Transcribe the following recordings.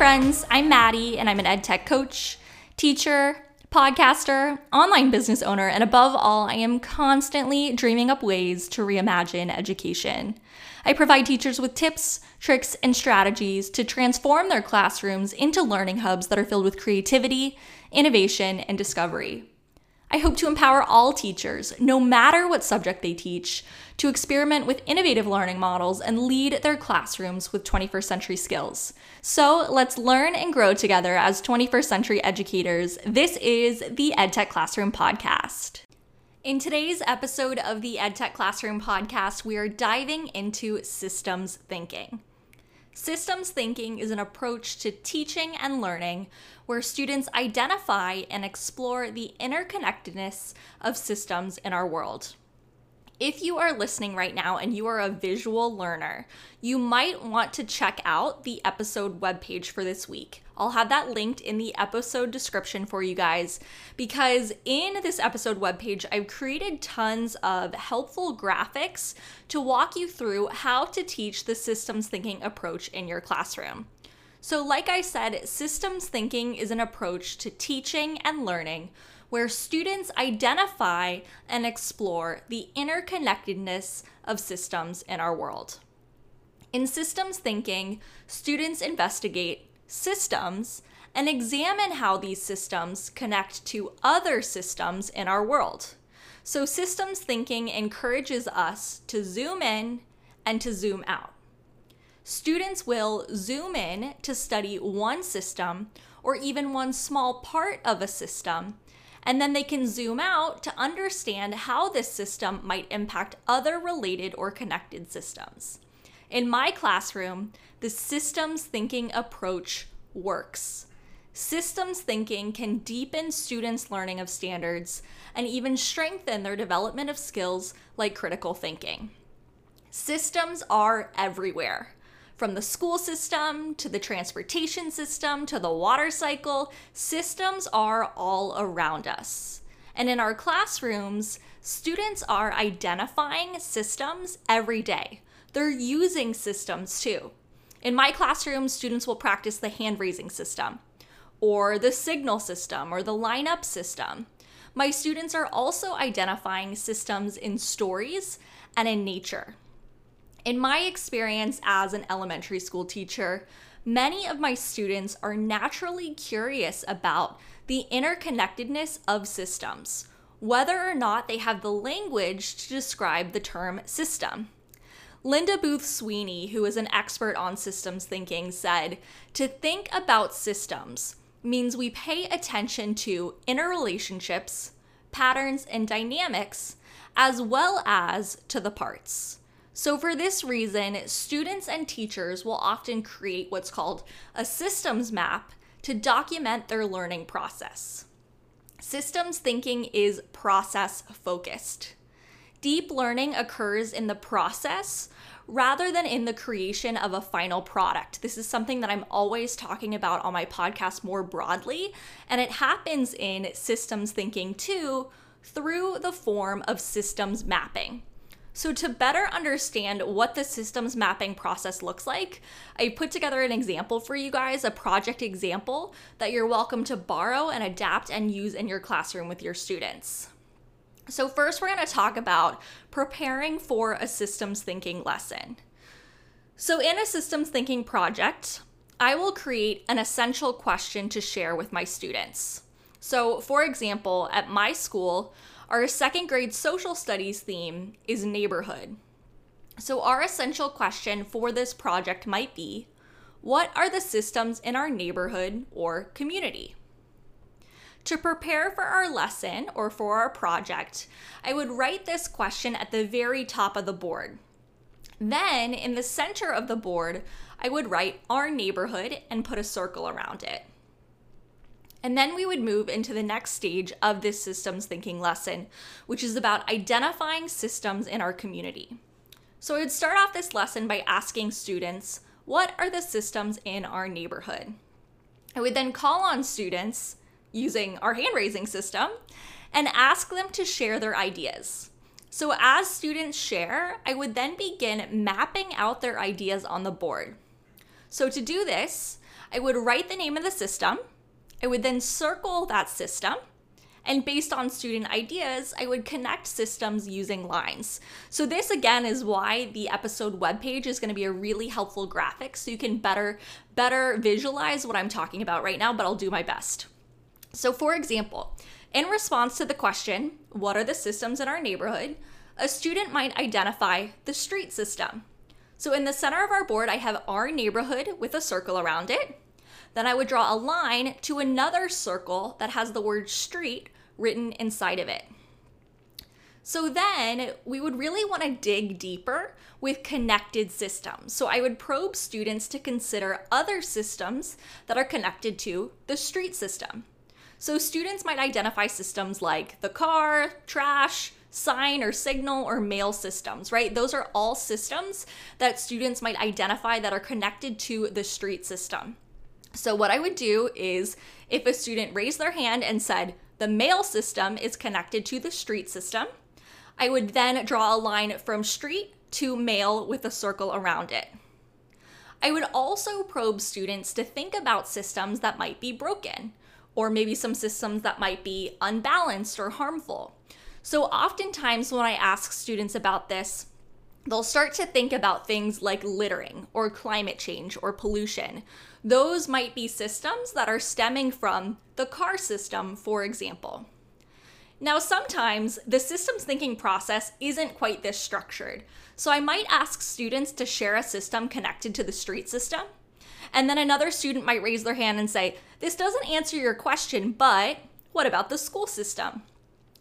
friends. I'm Maddie, and I'm an ed tech coach, teacher, podcaster, online business owner, and above all, I am constantly dreaming up ways to reimagine education. I provide teachers with tips, tricks, and strategies to transform their classrooms into learning hubs that are filled with creativity, innovation, and discovery. I hope to empower all teachers, no matter what subject they teach, to experiment with innovative learning models and lead their classrooms with 21st century skills. So let's learn and grow together as 21st century educators. This is the EdTech Classroom Podcast. In today's episode of the EdTech Classroom Podcast, we are diving into systems thinking. Systems thinking is an approach to teaching and learning where students identify and explore the interconnectedness of systems in our world. If you are listening right now and you are a visual learner, you might want to check out the episode webpage for this week. I'll have that linked in the episode description for you guys because in this episode webpage, I've created tons of helpful graphics to walk you through how to teach the systems thinking approach in your classroom. So, like I said, systems thinking is an approach to teaching and learning where students identify and explore the interconnectedness of systems in our world. In systems thinking, students investigate systems and examine how these systems connect to other systems in our world. So, systems thinking encourages us to zoom in and to zoom out. Students will zoom in to study one system or even one small part of a system and then they can zoom out to understand how this system might impact other related or connected systems. In my classroom, the systems thinking approach works. Systems thinking can deepen students' learning of standards and even strengthen their development of skills like critical thinking. Systems are everywhere. From the school system to the transportation system to the water cycle, systems are all around us. And in our classrooms, students are identifying systems every day. They're using systems too. In my classroom, students will practice the hand raising system, or the signal system, or the lineup system. My students are also identifying systems in stories and in nature. In my experience as an elementary school teacher, many of my students are naturally curious about the interconnectedness of systems, whether or not they have the language to describe the term system. Linda Booth Sweeney, who is an expert on systems thinking, said to think about systems means we pay attention to interrelationships, patterns, and dynamics, as well as to the parts. So, for this reason, students and teachers will often create what's called a systems map to document their learning process. Systems thinking is process focused. Deep learning occurs in the process rather than in the creation of a final product. This is something that I'm always talking about on my podcast more broadly, and it happens in systems thinking too through the form of systems mapping. So, to better understand what the systems mapping process looks like, I put together an example for you guys, a project example that you're welcome to borrow and adapt and use in your classroom with your students. So, first, we're going to talk about preparing for a systems thinking lesson. So, in a systems thinking project, I will create an essential question to share with my students. So, for example, at my school, our second grade social studies theme is neighborhood. So, our essential question for this project might be What are the systems in our neighborhood or community? To prepare for our lesson or for our project, I would write this question at the very top of the board. Then, in the center of the board, I would write our neighborhood and put a circle around it. And then we would move into the next stage of this systems thinking lesson, which is about identifying systems in our community. So I would start off this lesson by asking students, what are the systems in our neighborhood? I would then call on students using our hand raising system and ask them to share their ideas. So, as students share, I would then begin mapping out their ideas on the board. So, to do this, I would write the name of the system. I would then circle that system. And based on student ideas, I would connect systems using lines. So, this again is why the episode webpage is going to be a really helpful graphic so you can better, better visualize what I'm talking about right now, but I'll do my best. So, for example, in response to the question, What are the systems in our neighborhood? a student might identify the street system. So, in the center of our board, I have our neighborhood with a circle around it. Then I would draw a line to another circle that has the word street written inside of it. So then we would really want to dig deeper with connected systems. So I would probe students to consider other systems that are connected to the street system. So students might identify systems like the car, trash, sign or signal or mail systems, right? Those are all systems that students might identify that are connected to the street system. So, what I would do is if a student raised their hand and said, the mail system is connected to the street system, I would then draw a line from street to mail with a circle around it. I would also probe students to think about systems that might be broken or maybe some systems that might be unbalanced or harmful. So, oftentimes, when I ask students about this, they'll start to think about things like littering or climate change or pollution. Those might be systems that are stemming from the car system, for example. Now, sometimes the systems thinking process isn't quite this structured. So, I might ask students to share a system connected to the street system and then another student might raise their hand and say, This doesn't answer your question, but what about the school system?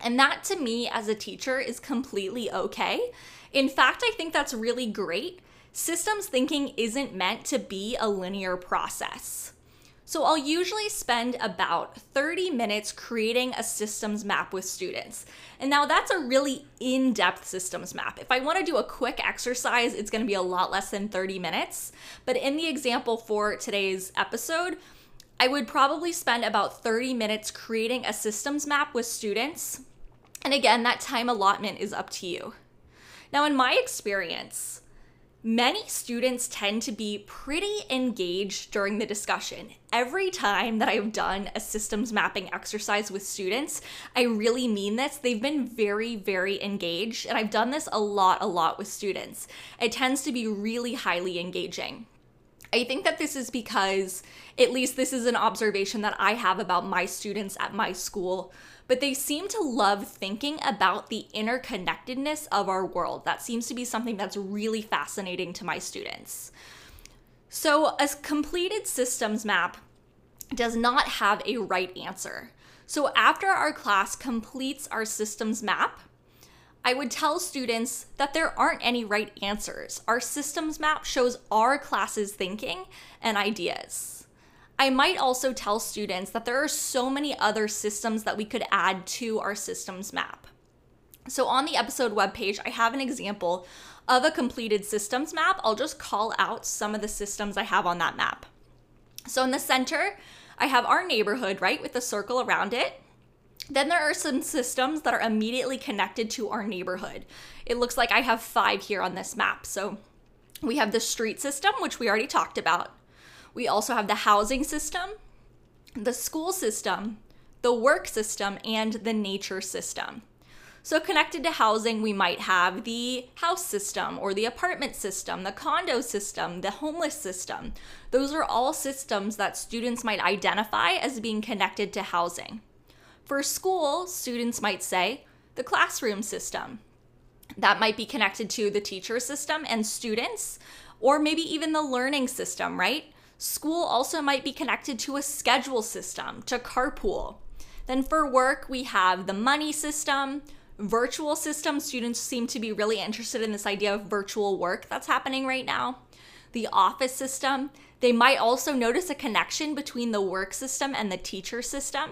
And that to me as a teacher is completely okay. In fact, I think that's really great. Systems thinking isn't meant to be a linear process. So I'll usually spend about 30 minutes creating a systems map with students. And now that's a really in depth systems map. If I want to do a quick exercise, it's going to be a lot less than 30 minutes. But in the example for today's episode, I would probably spend about 30 minutes creating a systems map with students. And again, that time allotment is up to you. Now, in my experience, Many students tend to be pretty engaged during the discussion. Every time that I've done a systems mapping exercise with students, I really mean this. They've been very, very engaged, and I've done this a lot, a lot with students. It tends to be really highly engaging. I think that this is because, at least this is an observation that I have about my students at my school but they seem to love thinking about the interconnectedness of our world. That seems to be something that's really fascinating to my students. So, a completed systems map does not have a right answer. So, after our class completes our systems map, I would tell students that there aren't any right answers. Our systems map shows our class's thinking and ideas. I might also tell students that there are so many other systems that we could add to our systems map. So on the episode webpage, I have an example of a completed systems map. I'll just call out some of the systems I have on that map. So in the center, I have our neighborhood, right, with a circle around it. Then there are some systems that are immediately connected to our neighborhood. It looks like I have five here on this map. So we have the street system, which we already talked about. We also have the housing system, the school system, the work system, and the nature system. So, connected to housing, we might have the house system or the apartment system, the condo system, the homeless system. Those are all systems that students might identify as being connected to housing. For school, students might say the classroom system. That might be connected to the teacher system and students, or maybe even the learning system, right? School also might be connected to a schedule system, to carpool. Then for work, we have the money system, virtual system. Students seem to be really interested in this idea of virtual work that's happening right now. The office system, They might also notice a connection between the work system and the teacher system.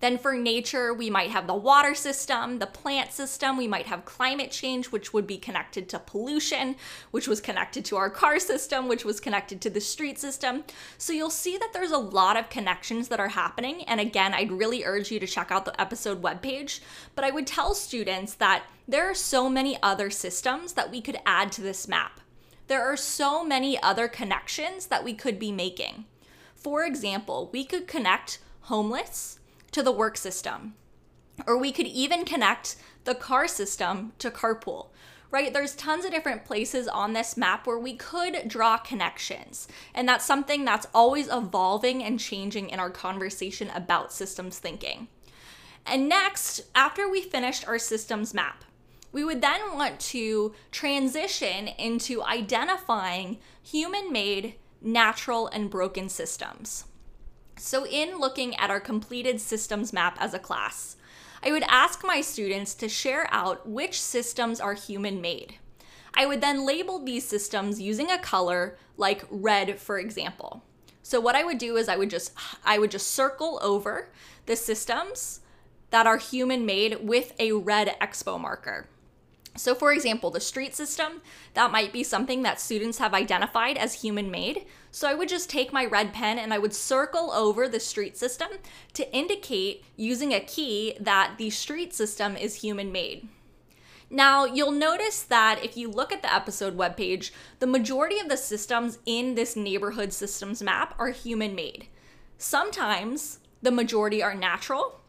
Then for nature, we might have the water system, the plant system, we might have climate change, which would be connected to pollution, which was connected to our car system, which was connected to the street system. So you'll see that there's a lot of connections that are happening. And again, I'd really urge you to check out the episode webpage. But I would tell students that there are so many other systems that we could add to this map. There are so many other connections that we could be making. For example, we could connect homeless to the work system. Or we could even connect the car system to carpool, right? There's tons of different places on this map where we could draw connections. And that's something that's always evolving and changing in our conversation about systems thinking. And next, after we finished our systems map, we would then want to transition into identifying human made, natural, and broken systems. So, in looking at our completed systems map as a class, I would ask my students to share out which systems are human made. I would then label these systems using a color like red, for example. So what I would do is I would just I would just circle over the systems that are human made with a red expo marker. So, for example, the street system, that might be something that students have identified as human made. So, I would just take my red pen and I would circle over the street system to indicate using a key that the street system is human made. Now, you'll notice that if you look at the episode webpage, the majority of the systems in this neighborhood systems map are human made. Sometimes the majority are natural,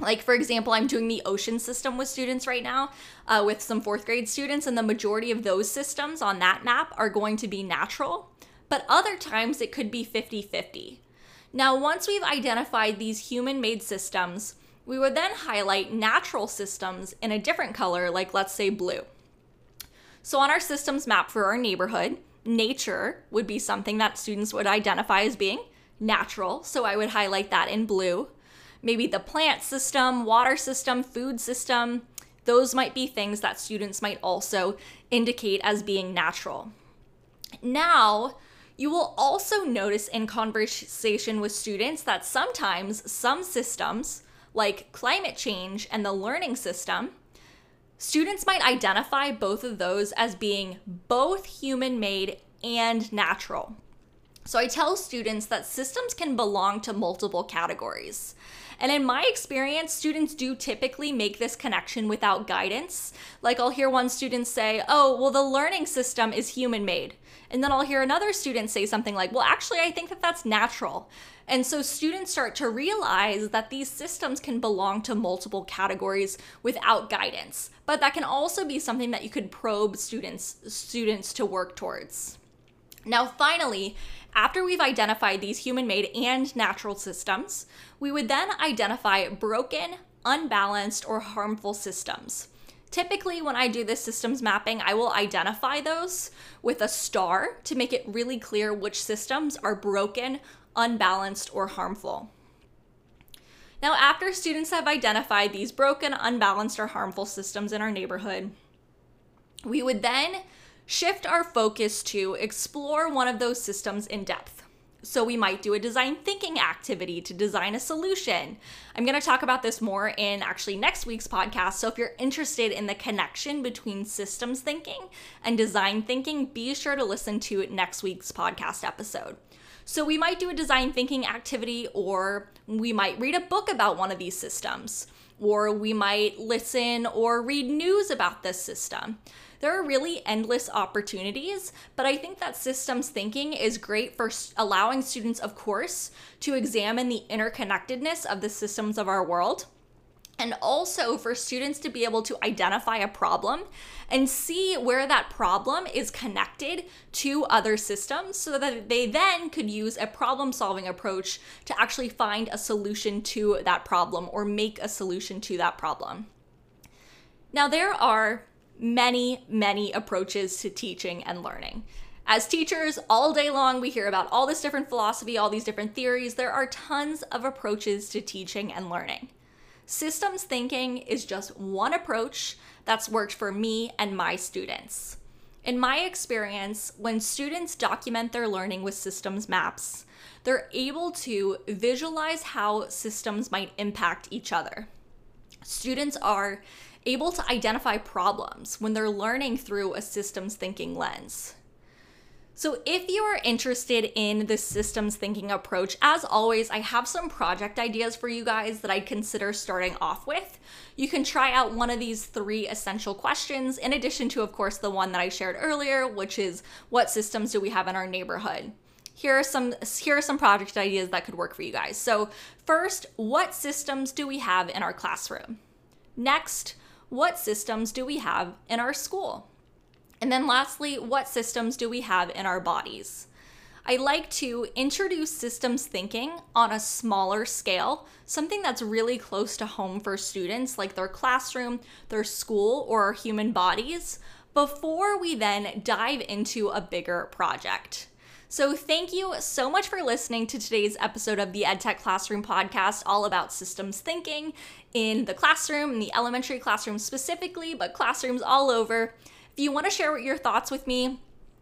like for example i'm doing the ocean system with students right now uh, with some fourth grade students and the majority of those systems on that map are going to be natural but other times it could be 50-50 now once we've identified these human made systems we would then highlight natural systems in a different color like let's say blue. So on our systems map for our neighborhood nature would be something that students would identify as being natural so i would highlight that in blue maybe the plant system, water system, food system. Those might be things that students might also indicate as being natural. Now, you will also notice in conversation with students that sometimes some systems, like climate change and the learning system, students might identify both of those as being both human made and natural. So I tell students that systems can belong to multiple categories. And in my experience, students do typically make this connection without guidance. Like I'll hear one student say, oh, well, the learning system is human made. And then I'll hear another student say something like, well, actually, I think that that's natural. And so students start to realize that these systems can belong to multiple categories without guidance. But that can also be something that you could probe students students to work towards. Now, finally, after we've identified these human made and natural systems, we would then identify broken, unbalanced, or harmful systems. Typically, when I do this systems mapping, I will identify those with a star to make it really clear which systems are broken, unbalanced, or harmful. Now, after students have identified these broken, unbalanced, or harmful systems in our neighborhood, we would then shift our focus to explore one of those systems in depth. So, we might do a design thinking activity to design a solution. I'm going to talk about this more in actually next week's podcast. So, if you're interested in the connection between systems thinking and design thinking, be sure to listen to next week's podcast episode. So, we might do a design thinking activity, or we might read a book about one of these systems, or we might listen or read news about this system there are really endless opportunities, but I think that systems thinking is great for allowing students, of course, to examine the interconnectedness of the systems of our world. And also for students to be able to identify a problem and see where that problem is connected to other systems so that they then could use a problem solving approach to actually find a solution to that problem or make a solution to that problem. Now, there are many, many approaches to teaching and learning. As teachers, all day long, we hear about all this different philosophy, all these different theories. There are tons of approaches to teaching and learning. Systems thinking is just one approach that's worked for me and my students. In my experience, when students document their learning with systems maps, they're able to visualize how systems might impact each other. Students are able to identify problems when they're learning through a systems thinking lens. So, if you are interested in the systems thinking approach, as always, I have some project ideas for you guys that I'd consider starting off with. You can try out one of these three essential questions, in addition to, of course, the one that I shared earlier, which is what systems do we have in our neighborhood? Here are some here are some project ideas that could work for you guys. So, first, what systems do we have in our classroom? Next, what systems do we have in our school? And then lastly, what systems do we have in our bodies? I like to introduce systems thinking on a smaller scale, something that's really close to home for students, like their classroom, their school, or human bodies, before we then dive into a bigger project. So, thank you so much for listening to today's episode of the EdTech Classroom podcast, all about systems thinking in the classroom, in the elementary classroom specifically, but classrooms all over. If you want to share your thoughts with me,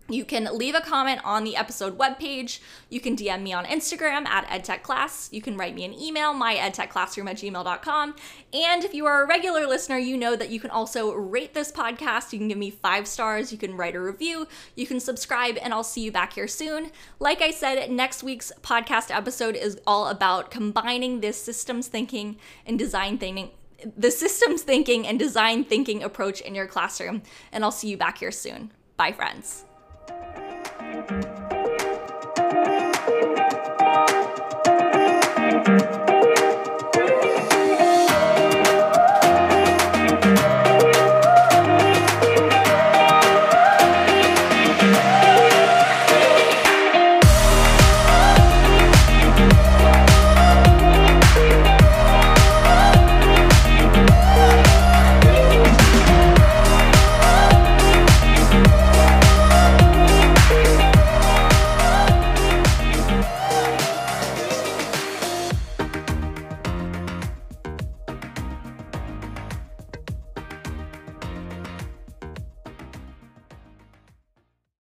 you can leave a comment on the episode webpage. You can DM me on Instagram at edtechclass. You can write me an email, myedtechclassroom at gmail.com. And if you are a regular listener, you know that you can also rate this podcast. You can give me five stars, you can write a review, you can subscribe, and I'll see you back here soon. Like I said, next week's podcast episode is all about combining this systems thinking and design thinking the systems thinking and design thinking approach in your classroom. And I'll see you back here soon. Bye, friends. Thank you.